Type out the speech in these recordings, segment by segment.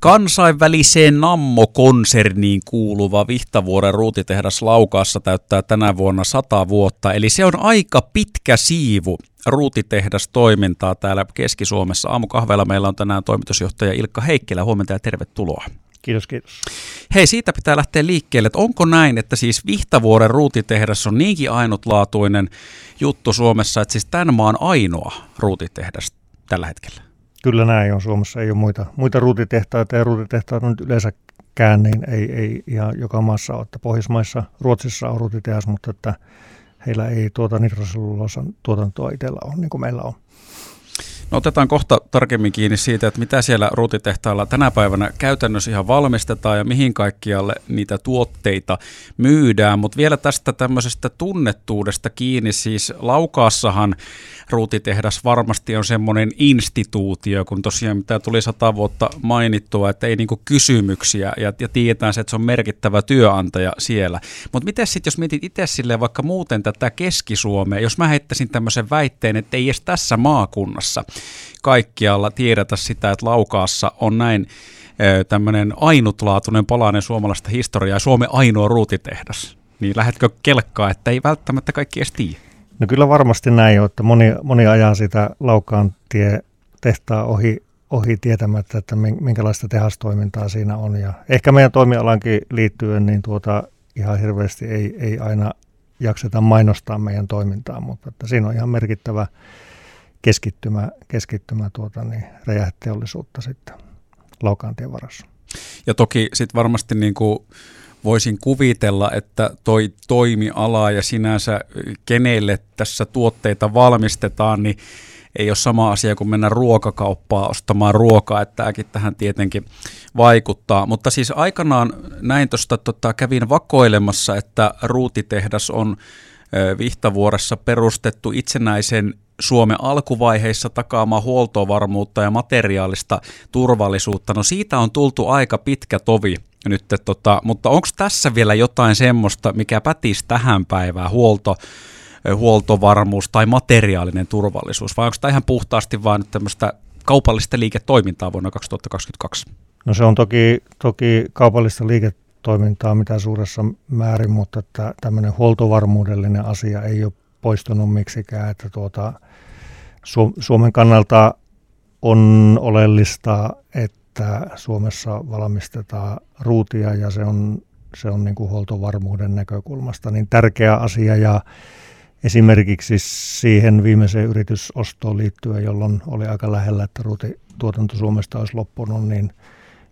Kansainväliseen Nammo-konserniin kuuluva Vihtavuoren ruutitehdas Laukaassa täyttää tänä vuonna 100 vuotta, eli se on aika pitkä siivu ruutitehdas toimintaa täällä Keski-Suomessa. Aamukahveella meillä on tänään toimitusjohtaja Ilkka Heikkilä. Huomenta ja tervetuloa. Kiitos, kiitos. Hei, siitä pitää lähteä liikkeelle, että onko näin, että siis Vihtavuoren ruutitehdas on niinkin ainutlaatuinen juttu Suomessa, että siis tämän maan ainoa ruutitehdas tällä hetkellä? Kyllä näin on. Suomessa ei ole muita, muita ruutitehtaita ja ruutitehtaita on yleensäkään, niin ei, ei ihan joka maassa ole. Että Pohjoismaissa, Ruotsissa on ruutitehdas, mutta että heillä ei tuota nitroselluloosan tuotantoa itsellä ole, niin kuin meillä on. No otetaan kohta tarkemmin kiinni siitä, että mitä siellä ruutitehtaalla tänä päivänä käytännössä ihan valmistetaan ja mihin kaikkialle niitä tuotteita myydään. Mutta vielä tästä tämmöisestä tunnettuudesta kiinni, siis Laukaassahan ruutitehdas varmasti on semmoinen instituutio, kun tosiaan mitä tuli sata vuotta mainittua, että ei niinku kysymyksiä ja, ja tiedetään se, että se on merkittävä työnantaja siellä. Mutta miten sitten, jos mietit itse silleen vaikka muuten tätä Keski-Suomea, jos mä heittäisin tämmöisen väitteen, että ei edes tässä maakunnassa kaikkialla tiedetä sitä, että Laukaassa on näin tämmöinen ainutlaatuinen palainen suomalaista historiaa ja Suomen ainoa ruutitehdas, niin lähdetkö kelkkaa, että ei välttämättä kaikki edes tiedä? No kyllä varmasti näin on, että moni, moni ajaa sitä Laukaan tie tehtaa ohi, ohi tietämättä, että minkälaista tehastoimintaa siinä on. Ja ehkä meidän toimialankin liittyen, niin tuota, ihan hirveästi ei, ei aina jakseta mainostaa meidän toimintaa, mutta että siinä on ihan merkittävä keskittymä, keskittymä tuota, niin räjähteollisuutta sitten Laukaantien varassa. Ja toki sitten varmasti niin kuin voisin kuvitella, että toi toimiala ja sinänsä kenelle tässä tuotteita valmistetaan, niin ei ole sama asia kuin mennä ruokakauppaan ostamaan ruokaa, että tämäkin tähän tietenkin vaikuttaa. Mutta siis aikanaan näin tuosta tota, kävin vakoilemassa, että ruutitehdas on Vihtavuoressa perustettu itsenäisen Suomen alkuvaiheissa takaamaan huoltovarmuutta ja materiaalista turvallisuutta. No siitä on tultu aika pitkä tovi nyt, tota, mutta onko tässä vielä jotain semmoista, mikä pätisi tähän päivään, huolto, huoltovarmuus tai materiaalinen turvallisuus, vai onko tämä ihan puhtaasti vain tämmöistä kaupallista liiketoimintaa vuonna 2022? No se on toki, toki kaupallista liiketoimintaa mitä suuressa määrin, mutta tämmöinen huoltovarmuudellinen asia ei ole poistunut miksikään, että tuota, Suomen kannalta on oleellista, että Suomessa valmistetaan ruutia ja se on, se on niin kuin huoltovarmuuden näkökulmasta niin tärkeä asia ja esimerkiksi siihen viimeiseen yritysostoon liittyen, jolloin oli aika lähellä, että ruutituotanto Suomesta olisi loppunut, niin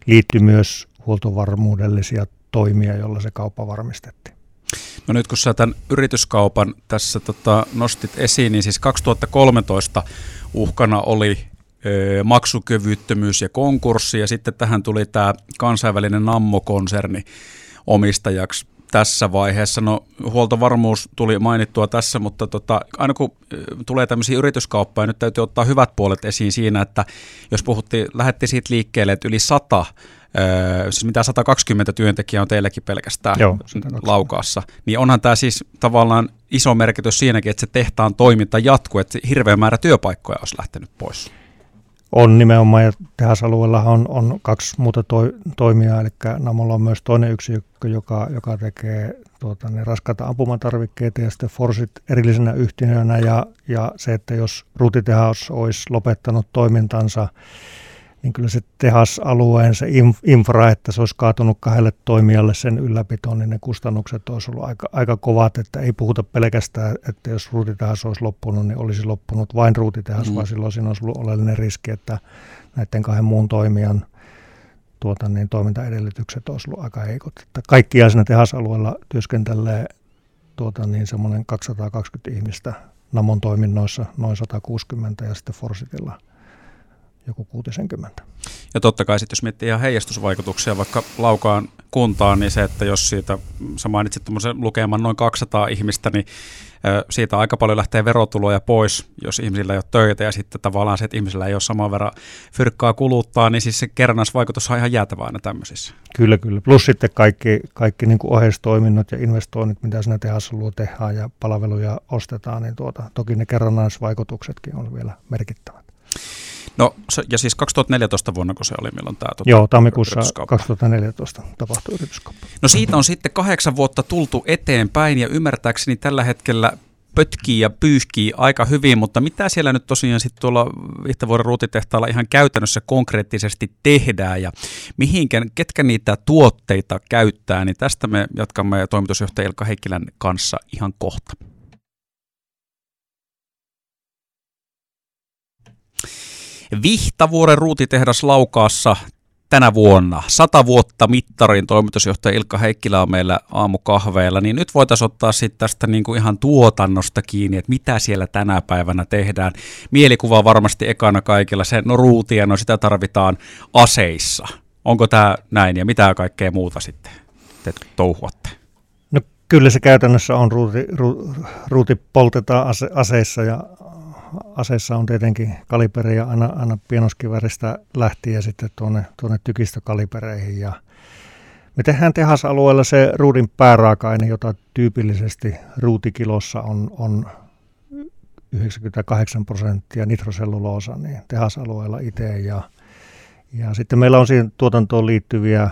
liittyi myös huoltovarmuudellisia toimia, joilla se kauppa varmistettiin. No nyt kun sä tämän yrityskaupan tässä tota, nostit esiin, niin siis 2013 uhkana oli maksukyvyttömyys ja konkurssi, ja sitten tähän tuli tämä kansainvälinen Nammo-konserni omistajaksi tässä vaiheessa. No huoltovarmuus tuli mainittua tässä, mutta tota, aina kun tulee tämmöisiä yrityskauppoja, nyt täytyy ottaa hyvät puolet esiin siinä, että jos puhuttiin, lähdettiin siitä liikkeelle, että yli sata Öö, siis mitä 120 työntekijää on teilläkin pelkästään Joo, laukaassa, niin onhan tämä siis tavallaan iso merkitys siinäkin, että se tehtaan toiminta jatkuu, että hirveä määrä työpaikkoja olisi lähtenyt pois. On nimenomaan, ja tehasalueella on, on kaksi muuta toi, toimijaa, eli Namolla on myös toinen yksikkö, joka, joka tekee tuota, ne raskaita ampumatarvikkeita, ja sitten Forsit erillisenä yhtiönä, ja, ja se, että jos ruutitehas olisi lopettanut toimintansa, niin kyllä se tehasalueen se infra, että se olisi kaatunut kahdelle toimijalle sen ylläpitoon, niin ne kustannukset olisi ollut aika, aika kovat, että ei puhuta pelkästään, että jos ruutitehas olisi loppunut, niin olisi loppunut vain ruutitehas, mm. vaan silloin siinä olisi ollut oleellinen riski, että näiden kahden muun toimijan tuota, niin toimintaedellytykset olisi ollut aika heikot. Että kaikkiaan siinä tehasalueella työskentelee tuota, niin semmoinen 220 ihmistä Namon toiminnoissa, noin 160 ja sitten Forsitilla – joku 60. Ja totta kai sitten jos miettii ihan heijastusvaikutuksia vaikka Laukaan kuntaan, niin se, että jos siitä, sä mainitsit tuommoisen lukeman noin 200 ihmistä, niin siitä aika paljon lähtee verotuloja pois, jos ihmisillä ei ole töitä ja sitten tavallaan se, että ihmisillä ei ole saman verran fyrkkaa kuluttaa, niin siis se kerrannaisvaikutus on ihan jäätävä aina tämmöisissä. Kyllä, kyllä. Plus sitten kaikki, kaikki niin kuin oheistoiminnot ja investoinnit, mitä siinä tehdään tehdään ja palveluja ostetaan, niin tuota, toki ne kerrannaisvaikutuksetkin on vielä merkittävät. No ja siis 2014 vuonna, kun se oli, milloin tämä tota, Joo, tammikuussa 2014 tapahtui yrityskauppa. No siitä on sitten kahdeksan vuotta tultu eteenpäin ja ymmärtääkseni tällä hetkellä pötkii ja pyyhkii aika hyvin, mutta mitä siellä nyt tosiaan sitten tuolla Vihtavuoren ruutitehtaalla ihan käytännössä konkreettisesti tehdään ja mihinkä, ketkä niitä tuotteita käyttää, niin tästä me jatkamme toimitusjohtaja Ilkka Heikkilän kanssa ihan kohta. Vihtavuoren ruutitehdas Laukaassa tänä vuonna. Sata vuotta mittarin toimitusjohtaja Ilkka Heikkilä on meillä aamukahveilla, niin nyt voitaisiin ottaa sitten tästä niin kuin ihan tuotannosta kiinni, että mitä siellä tänä päivänä tehdään. Mielikuva varmasti ekana kaikilla, se no ruutia, no sitä tarvitaan aseissa. Onko tämä näin ja mitä kaikkea muuta sitten te touhuatte? No kyllä se käytännössä on, ruuti, ru, ruuti poltetaan ase, aseissa ja aseissa on tietenkin kalibereja aina, aina pienoskiväristä lähtien sitten tuonne, tuonne tykistökalibereihin. Ja me tehdään tehasalueella se ruudin pääraaka-aine, jota tyypillisesti ruutikilossa on, on 98 prosenttia nitroselluloosa, niin tehasalueella itse. Ja, ja sitten meillä on siihen tuotantoon liittyviä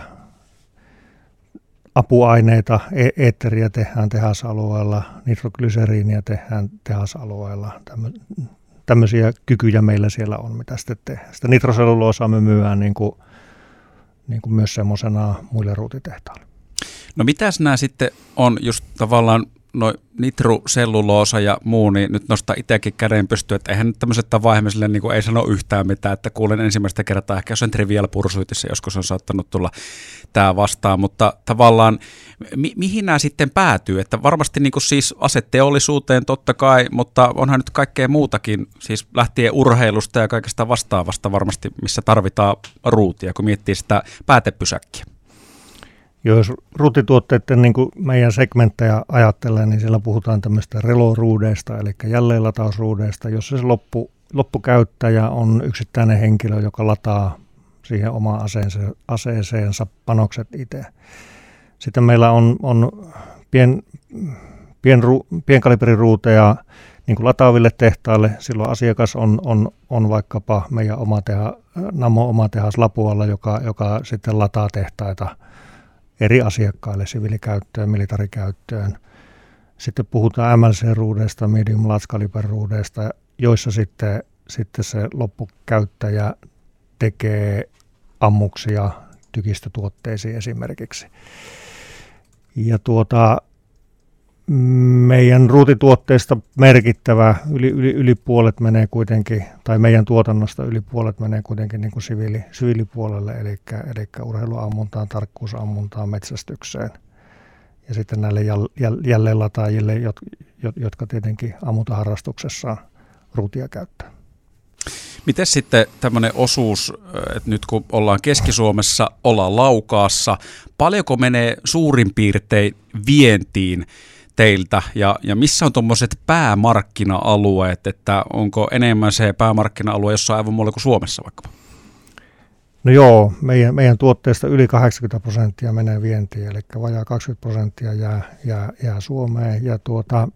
apuaineita, e- eetteriä tehdään tehasalueella, nitroglyseriiniä tehdään tehasalueella. Tämmöisiä kykyjä meillä siellä on, mitä sitten tehdään. Sitä nitroselluloosaa me myydään niin kuin, niin kuin myös semmoisena muille ruutitehtaille. No mitäs nämä sitten on just tavallaan no nitruselluloosa ja muu, niin nyt nostaa itsekin käden pystyä, että eihän nyt tämmöiset vaihemiselle niin ei sano yhtään mitään, että kuulen ensimmäistä kertaa ehkä jossain trivial pursuitissa, joskus on saattanut tulla tämä vastaan, mutta tavallaan mi- mihin nämä sitten päätyy, että varmasti niin kuin siis aseteollisuuteen totta kai, mutta onhan nyt kaikkea muutakin, siis lähtien urheilusta ja kaikesta vastaavasta varmasti, missä tarvitaan ruutia, kun miettii sitä päätepysäkkiä. Jos ruutituotteiden niin kuin meidän segmenttejä ajattelee, niin siellä puhutaan tämmöistä reloruudeista, eli jälleenlatausruudeista, jossa se loppu, loppukäyttäjä on yksittäinen henkilö, joka lataa siihen omaan aseeseen, aseeseensa panokset itse. Sitten meillä on, on pien, pien, pienkaliberiruuteja niin kuin lataaville tehtaille. Silloin asiakas on, on, on vaikkapa meidän oma teha, Namo oma tehas Lapualla, joka, joka sitten lataa tehtaita – eri asiakkaille, siviilikäyttöön, militarikäyttöön. Sitten puhutaan MLC-ruudeista, medium large joissa sitten, sitten se loppukäyttäjä tekee ammuksia tykistötuotteisiin esimerkiksi. Ja tuota, meidän ruutituotteista merkittävä, yli, yli, yli puolet menee kuitenkin, tai meidän tuotannosta yli puolet menee kuitenkin niin kuin siviili, siviilipuolelle, eli, eli urheiluammuntaan, tarkkuusammuntaan, metsästykseen. Ja sitten näille jäl, jäl, jälleenlataajille, jotka tietenkin ammuntaharrastuksessa ruutia käyttää. Miten sitten tämmöinen osuus, että nyt kun ollaan Keski-Suomessa, ollaan Laukaassa, paljonko menee suurin piirtein vientiin teiltä ja, ja missä on tuommoiset päämarkkina-alueet, että onko enemmän se päämarkkina-alue jossain aivan muualla kuin Suomessa vaikka? No joo, meidän, meidän tuotteista yli 80 prosenttia menee vientiin, eli vajaa 20 prosenttia jää, jää, jää Suomeen. Ja tuota,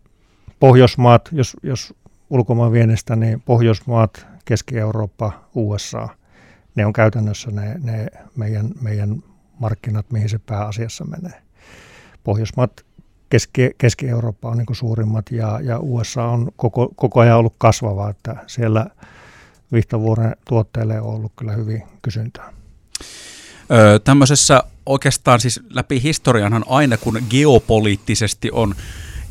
Pohjoismaat, jos, jos ulkomaan vienestä, niin Pohjoismaat, Keski-Eurooppa, USA, ne on käytännössä ne, ne meidän, meidän markkinat, mihin se pääasiassa menee. Pohjoismaat Keski, Keski-Eurooppa on niin suurimmat ja, ja USA on koko, koko ajan ollut kasvava, että siellä Vihtavuoren tuotteille on ollut kyllä hyvin kysyntää. Öö, tämmöisessä oikeastaan siis läpi historianhan aina kun geopoliittisesti on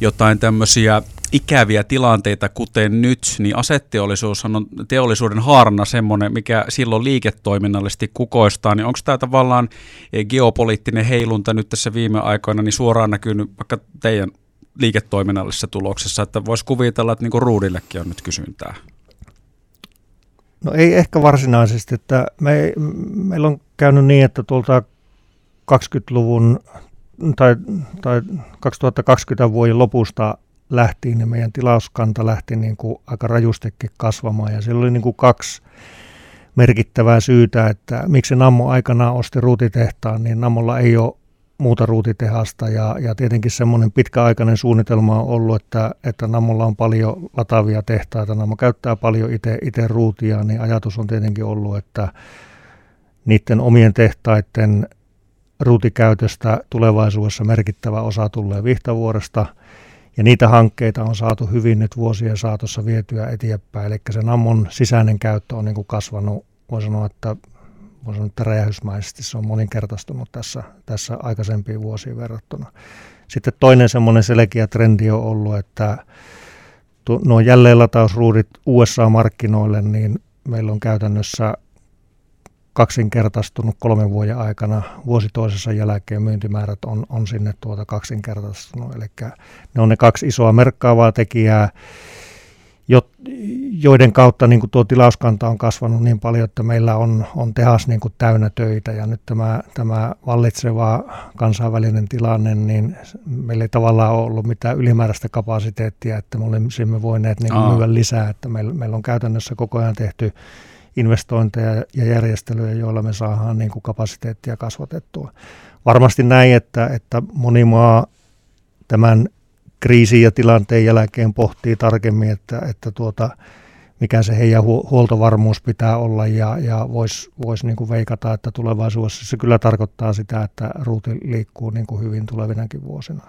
jotain tämmöisiä ikäviä tilanteita, kuten nyt, niin asetteollisuus on teollisuuden haarana semmoinen, mikä silloin liiketoiminnallisesti kukoistaa, niin onko tämä tavallaan geopoliittinen heilunta nyt tässä viime aikoina niin suoraan näkynyt vaikka teidän liiketoiminnallisessa tuloksessa, että voisi kuvitella, että niinku ruudillekin on nyt kysyntää? No ei ehkä varsinaisesti, että me, meillä on käynyt niin, että tuolta 20-luvun tai, tai 2020 vuoden lopusta lähtiin, niin meidän tilauskanta lähti niin kuin aika rajustikin kasvamaan. Ja siellä oli niin kuin kaksi merkittävää syytä, että miksi Nammo aikanaan osti ruutitehtaan, niin Nammolla ei ole muuta ruutitehasta ja, ja tietenkin semmoinen pitkäaikainen suunnitelma on ollut, että, että Namolla on paljon latavia tehtaita, Namo käyttää paljon itse ruutia, niin ajatus on tietenkin ollut, että niiden omien tehtaiden ruutikäytöstä tulevaisuudessa merkittävä osa tulee Vihtavuoresta – ja niitä hankkeita on saatu hyvin nyt vuosien saatossa vietyä eteenpäin. Eli se Nammon sisäinen käyttö on niin kuin kasvanut, voi sanoa, että, voi sanoa, että räjähysmaisesti se on moninkertaistunut tässä, tässä aikaisempiin vuosiin verrattuna. Sitten toinen semmoinen selkeä trendi on ollut, että nuo jälleenlatausruudit USA-markkinoille, niin meillä on käytännössä kaksinkertaistunut kolmen vuoden aikana. Vuosi toisessa jälkeen myyntimäärät on, on sinne tuota kaksinkertaistunut. Eli ne on ne kaksi isoa merkkaavaa tekijää, joiden kautta niin kuin tuo tilauskanta on kasvanut niin paljon, että meillä on, on tehas niin kuin täynnä töitä. Ja nyt tämä, tämä vallitseva kansainvälinen tilanne, niin meillä ei tavallaan ole ollut mitään ylimääräistä kapasiteettia, että me olisimme voineet niin kuin myydä lisää. Että meillä, meillä on käytännössä koko ajan tehty investointeja ja järjestelyjä, joilla me saadaan niin kuin kapasiteettia kasvatettua. Varmasti näin, että, että moni maa tämän kriisin ja tilanteen jälkeen pohtii tarkemmin, että, että tuota, mikä se heidän huoltovarmuus pitää olla ja, ja voisi vois niin veikata, että tulevaisuudessa se kyllä tarkoittaa sitä, että ruuti liikkuu niin kuin hyvin tulevinakin vuosina.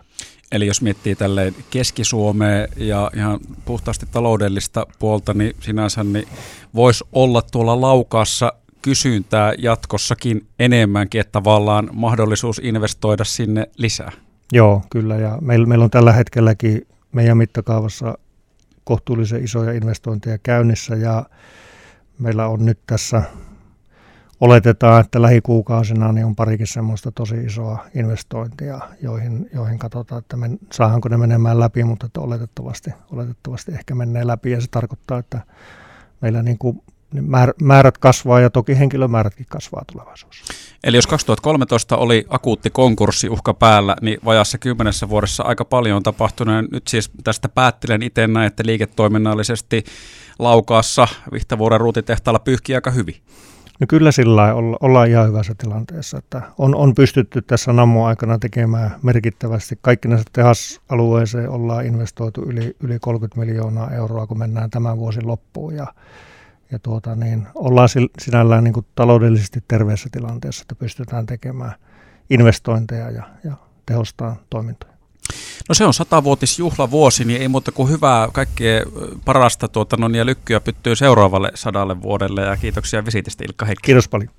Eli jos miettii tälleen Keski-Suomea ja ihan puhtaasti taloudellista puolta, niin sinänsä niin voisi olla tuolla laukaassa kysyntää jatkossakin enemmänkin, että tavallaan mahdollisuus investoida sinne lisää. Joo, kyllä. Ja meillä, meillä on tällä hetkelläkin meidän mittakaavassa kohtuullisen isoja investointeja käynnissä ja meillä on nyt tässä oletetaan, että lähikuukausina niin on parikin semmoista tosi isoa investointia, joihin, joihin katsotaan, että men, saadaanko ne menemään läpi, mutta että oletettavasti, oletettavasti ehkä menee läpi. Ja se tarkoittaa, että meillä niin kuin määrät kasvaa ja toki henkilömäärätkin kasvaa tulevaisuudessa. Eli jos 2013 oli akuutti konkurssiuhka päällä, niin vajassa kymmenessä vuodessa aika paljon on tapahtunut. Ja nyt siis tästä päättelen itse näin, että liiketoiminnallisesti Laukaassa Vihtavuoren ruutitehtaalla pyyhkii aika hyvin. No kyllä sillä olla, ollaan ihan hyvässä tilanteessa, että on, on pystytty tässä Nammo aikana tekemään merkittävästi. Kaikki näissä tehasalueeseen ollaan investoitu yli, yli 30 miljoonaa euroa, kun mennään tämän vuosin loppuun ja, ja tuota, niin ollaan sinällään niin kuin taloudellisesti terveessä tilanteessa, että pystytään tekemään investointeja ja, ja tehostaa toimintoja. No se on satavuotisjuhlavuosi, niin ei muuta kuin hyvää kaikkea parasta tuota, no, ja lykkyä pyttyy seuraavalle sadalle vuodelle ja kiitoksia visitistä Ilkka Heikki. Kiitos paljon.